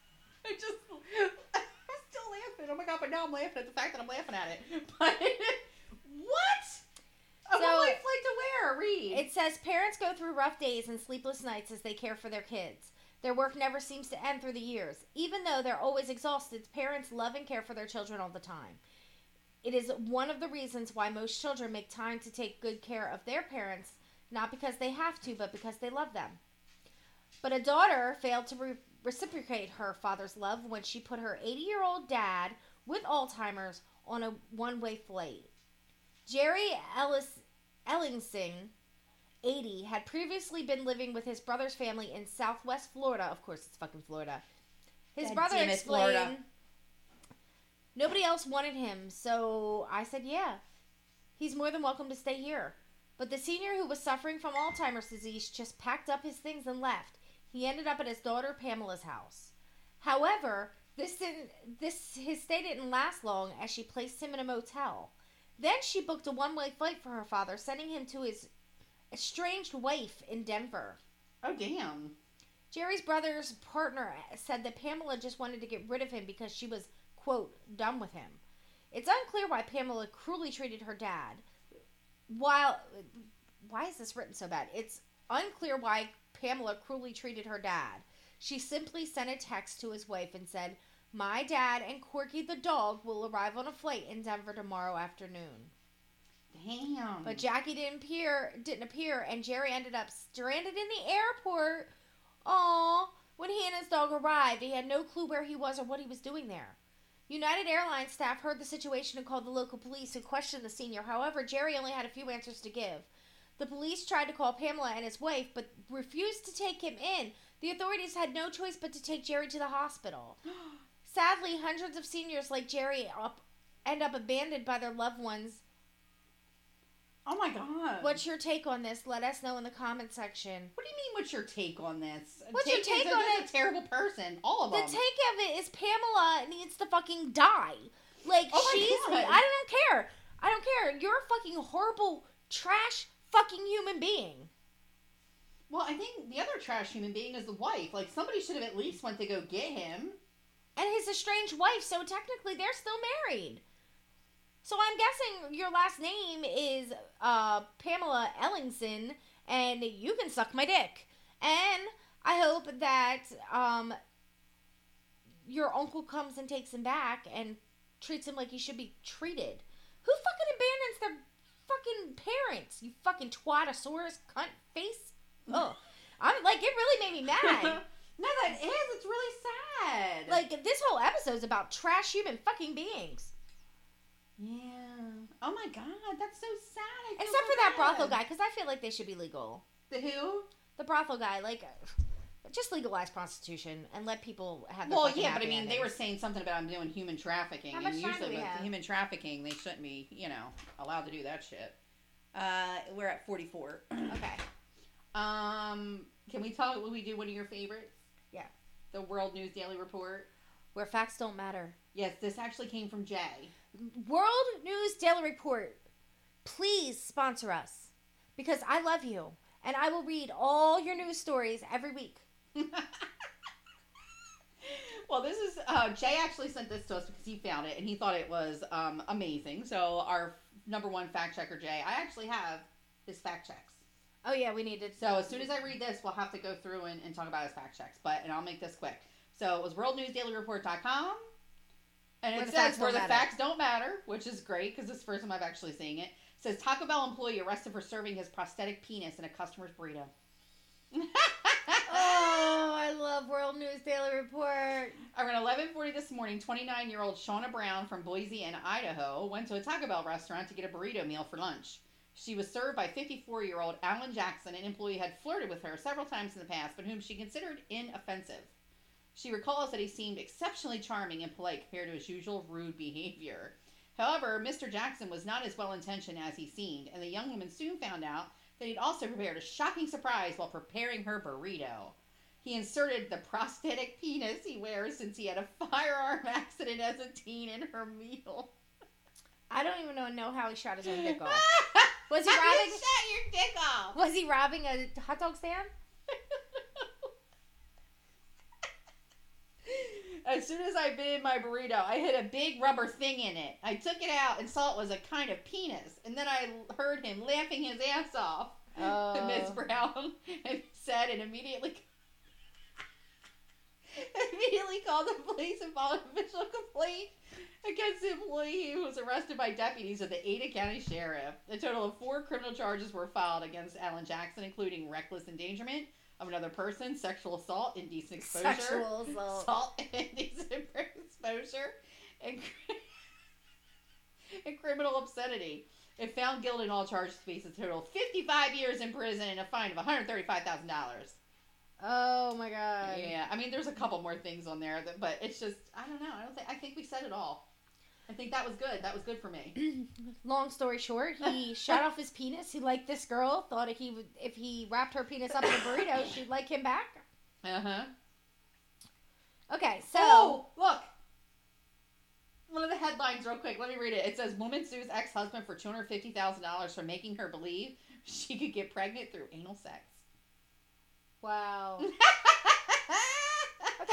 I just, I'm still laughing. Oh my god! But now I'm laughing at the fact that I'm laughing at it. But what? So- one-way flight to where? Read. It says parents go through rough days and sleepless nights as they care for their kids. Their work never seems to end through the years. Even though they're always exhausted, parents love and care for their children all the time. It is one of the reasons why most children make time to take good care of their parents, not because they have to, but because they love them. But a daughter failed to re- reciprocate her father's love when she put her 80 year old dad with Alzheimer's on a one way flight. Jerry Ellis Ellingson, 80, had previously been living with his brother's family in southwest Florida. Of course, it's fucking Florida. His God brother it, explained Florida. nobody else wanted him, so I said, yeah, he's more than welcome to stay here. But the senior who was suffering from Alzheimer's disease just packed up his things and left. He ended up at his daughter Pamela's house. However, this didn't this his stay didn't last long as she placed him in a motel. Then she booked a one-way flight for her father, sending him to his estranged wife in Denver. oh damn. Jerry's brother's partner said that Pamela just wanted to get rid of him because she was, quote, done with him. It's unclear why Pamela cruelly treated her dad. While, why is this written so bad? It's unclear why Pamela cruelly treated her dad. She simply sent a text to his wife and said, My dad and Corky the dog will arrive on a flight in Denver tomorrow afternoon. Damn. But Jackie didn't appear, didn't appear, and Jerry ended up stranded in the airport. Aw, when he and his dog arrived, he had no clue where he was or what he was doing there. United Airlines staff heard the situation and called the local police, who questioned the senior. However, Jerry only had a few answers to give. The police tried to call Pamela and his wife, but refused to take him in. The authorities had no choice but to take Jerry to the hospital. Sadly, hundreds of seniors like Jerry up, end up abandoned by their loved ones oh my god. What's your take on this? Let us know in the comment section. What do you mean? What's your take on this? What's your take on this it? A terrible person. All of The them. take of it is Pamela needs to fucking die. Like Oh she's God. I don't care. I don't care. You're a fucking horrible trash fucking human being. well, I think the other trash human being is the wife. Like somebody should have at least went to go get him. And his estranged wife, so technically they're still married. So I'm guessing your last name is uh, Pamela Ellingson, and you can suck my dick. And I hope that um, your uncle comes and takes him back and treats him like he should be treated. Who fucking abandons their fucking parents? You fucking twatosaurus cunt face. Oh, I'm like it really made me mad. no, that is. It's really sad. like this whole episode's about trash human fucking beings. Yeah. Oh my god, that's so sad. Except so for that bad. brothel guy, because I feel like they should be legal. The who? The brothel guy, like, just legalize prostitution and let people have. Well, yeah, but I mean, they were saying something about I'm doing human trafficking, and usually with have? human trafficking, they shouldn't be, you know, allowed to do that shit. Uh, we're at 44. Okay. Um, can we talk? Will we do one of your favorites? Yeah. The World News Daily Report. Where facts don't matter. Yes, this actually came from Jay. World News Daily Report, please sponsor us because I love you and I will read all your news stories every week. well, this is uh, Jay actually sent this to us because he found it and he thought it was um, amazing. So our number one fact checker, Jay, I actually have his fact checks. Oh yeah, we needed. To. So as soon as I read this, we'll have to go through and, and talk about his fact checks. But and I'll make this quick. So it was worldnewsdailyreport.com. And it says where the matter. facts don't matter, which is great because this is the first time I've actually seen it. It says Taco Bell employee arrested for serving his prosthetic penis in a customer's burrito. Oh, I love World News Daily Report. Around 11:40 this morning, 29-year-old Shauna Brown from Boise and Idaho went to a Taco Bell restaurant to get a burrito meal for lunch. She was served by 54-year-old Alan Jackson, an employee had flirted with her several times in the past, but whom she considered inoffensive. She recalls that he seemed exceptionally charming and polite compared to his usual rude behavior. However, Mr. Jackson was not as well intentioned as he seemed, and the young woman soon found out that he'd also prepared a shocking surprise while preparing her burrito. He inserted the prosthetic penis he wears since he had a firearm accident as a teen in her meal. I don't even know, how he shot his own dick off. Was he How you robbing? shut your dick off? Was he robbing a hot dog stand? As soon as I bit in my burrito, I hit a big rubber thing in it. I took it out and saw it was a kind of penis. And then I heard him laughing his ass off. Oh. Miss Brown and said and immediately immediately called the police and filed an official complaint against the employee who was arrested by deputies of the Ada County Sheriff. A total of four criminal charges were filed against Alan Jackson, including reckless endangerment of another person, sexual assault, indecent exposure, Sexual assault. assault indecent exposure, and, and criminal obscenity. If found guilty in all charges, faces a total of 55 years in prison and a fine of $135,000. Oh my god. Yeah, I mean, there's a couple more things on there, that, but it's just, I don't know. I don't think, I think we said it all. I think that was good. That was good for me. Long story short, he shot off his penis. He liked this girl. Thought if he would, if he wrapped her penis up in a burrito, she'd like him back. Uh huh. Okay, so oh, look. One of the headlines, real quick. Let me read it. It says, "Woman sues ex-husband for two hundred fifty thousand dollars for making her believe she could get pregnant through anal sex." wow.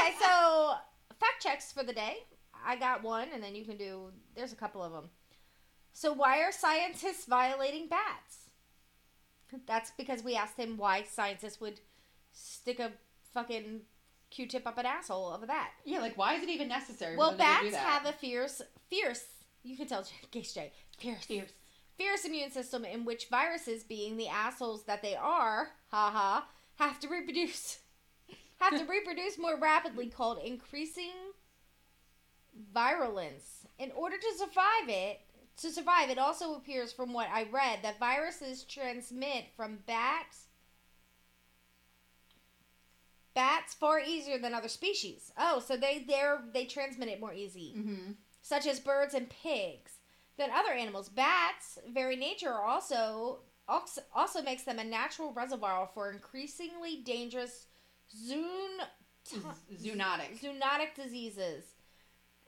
Okay, so fact checks for the day. I got one, and then you can do. There's a couple of them. So why are scientists violating bats? That's because we asked him why scientists would stick a fucking Q-tip up an asshole of a bat. yeah, like why is it even necessary? Well, them to go do bats have a fierce, fierce. You can tell, Gage J, fierce, fierce. fierce immune system in which viruses, being the assholes that they are, haha, have to reproduce, have to reproduce more rapidly, called increasing virulence. In order to survive it, to survive, it also appears from what I read that viruses transmit from bats. Bats far easier than other species. Oh, so they they they transmit it more easy Mm-hmm. such as birds and pigs, than other animals. Bats, very nature, are also also, also makes them a natural reservoir for increasingly dangerous zoon, Zoonotic. zoonotic diseases.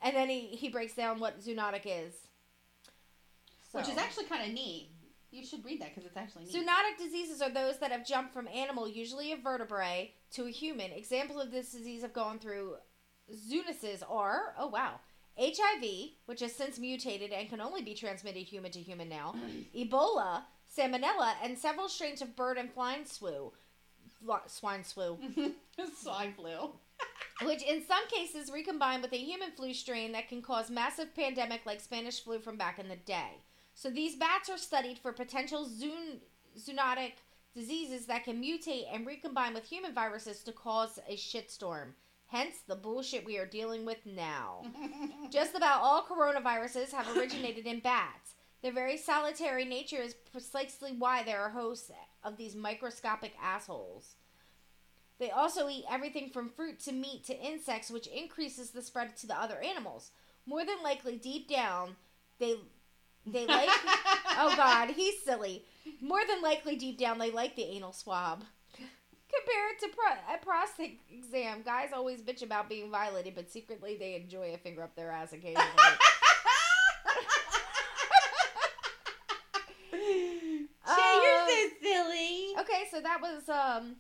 And then he, he breaks down what zoonotic is. Which is actually kind of neat. You should read that because it's actually neat. Zoonotic diseases are those that have jumped from animal, usually a vertebrae, to a human. Examples of this disease have gone through zoonosis are, oh wow, HIV, which has since mutated and can only be transmitted human to human now, Ebola, Salmonella, and several strains of bird and swine flu. Swine flu. Swine flu. Which in some cases recombine with a human flu strain that can cause massive pandemic like Spanish flu from back in the day. So these bats are studied for potential zoon- zoonotic diseases that can mutate and recombine with human viruses to cause a shitstorm. Hence the bullshit we are dealing with now. Just about all coronaviruses have originated in bats. Their very solitary nature is precisely why they are hosts of these microscopic assholes. They also eat everything from fruit to meat to insects, which increases the spread to the other animals. More than likely, deep down, they they like. oh God, he's silly. More than likely, deep down, they like the anal swab. Compare it to pro- a prostate exam, guys always bitch about being violated, but secretly they enjoy a finger up their ass occasionally. Uh, you're so silly. Okay, so that was um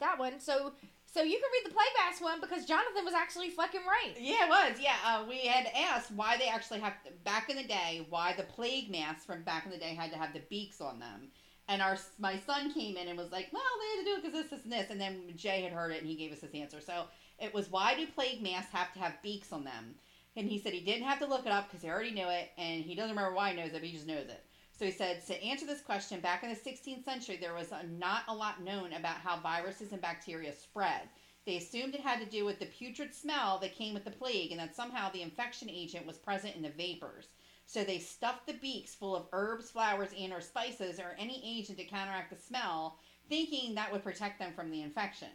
that one. So so you can read the plague mask one because Jonathan was actually fucking right. Yeah, it was. Yeah, uh, we had asked why they actually have back in the day why the plague masks from back in the day had to have the beaks on them. And our my son came in and was like, "Well, they had to do it because this, this, and this." And then Jay had heard it and he gave us his answer. So it was, "Why do plague masks have to have beaks on them?" And he said he didn't have to look it up because he already knew it, and he doesn't remember why he knows it, but he just knows it. So he said to answer this question, back in the 16th century, there was not a lot known about how viruses and bacteria spread. They assumed it had to do with the putrid smell that came with the plague, and that somehow the infection agent was present in the vapors. So they stuffed the beaks full of herbs, flowers, and or spices or any agent to counteract the smell, thinking that would protect them from the infection.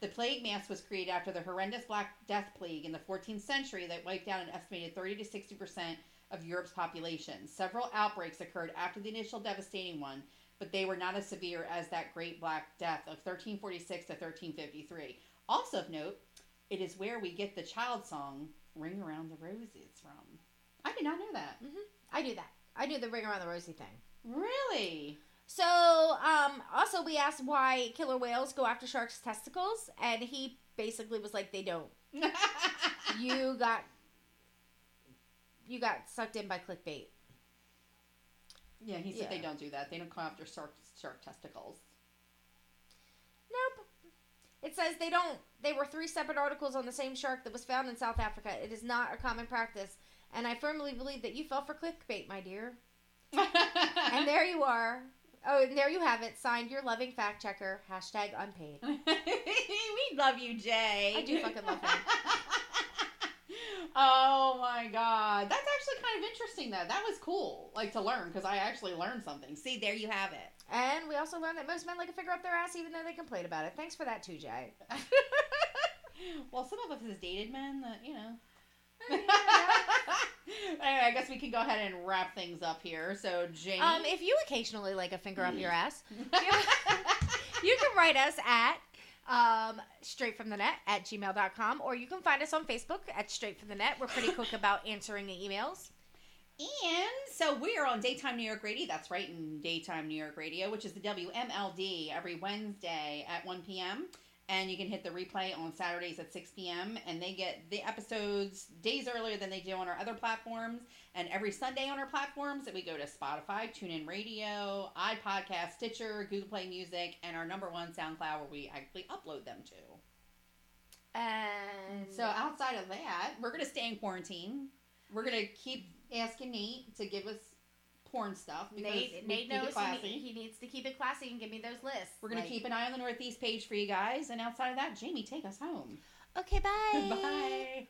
The plague mask was created after the horrendous Black Death plague in the 14th century that wiped out an estimated 30 to 60 percent of Europe's population. Several outbreaks occurred after the initial devastating one, but they were not as severe as that Great Black Death of 1346 to 1353. Also of note, it is where we get the child song "Ring Around the Roses" from. I did not know that. I do that. I do the ring around the rosy thing. Really? So, um, also we asked why killer whales go after sharks' testicles, and he basically was like, "They don't. You got, you got sucked in by clickbait." yeah, he said Yeah. they don't do that. They don't come after shark shark testicles. Nope. It says they don't. They were three separate articles on the same shark that was found in South Africa. It is not a common practice, and I firmly believe that you fell for clickbait, my dear. And there you are. Oh, and there you have it. Signed, your loving fact checker. Hashtag unpaid. we love you, Jay. I do fucking love him. oh my god, that's actually kind of interesting though. That was cool, like to learn because I actually learned something. See, there you have it. And we also learned that most men like a finger up their ass, even though they complain about it. Thanks for that too, Jay. well, some of us has dated men that you know. anyway, I guess we can go ahead and wrap things up here. So, Jamie, Um, if you occasionally like a finger up your ass, you can write us at um, straight from the net at gmail.com or you can find us on Facebook at straight from the net. We're pretty quick about answering the emails. And so we are on Daytime New York Radio. That's right, in Daytime New York Radio, which is the WMLD every Wednesday at 1 p.m. And you can hit the replay on Saturdays at 6 p.m. And they get the episodes days earlier than they do on our other platforms. And every Sunday on our platforms, that we go to Spotify, TuneIn Radio, iPodcast, Stitcher, Google Play Music, and our number one SoundCloud where we actually upload them to. And So outside of that, we're gonna stay in quarantine. We're gonna keep asking Nate to give us porn stuff because Nate, Nate knows classy. he, he needs to keep it classy and give me those lists. We're gonna Like, keep an eye on the Northeast page for you guys, and outside of that, Jamie, take us home. Okay, bye. Bye.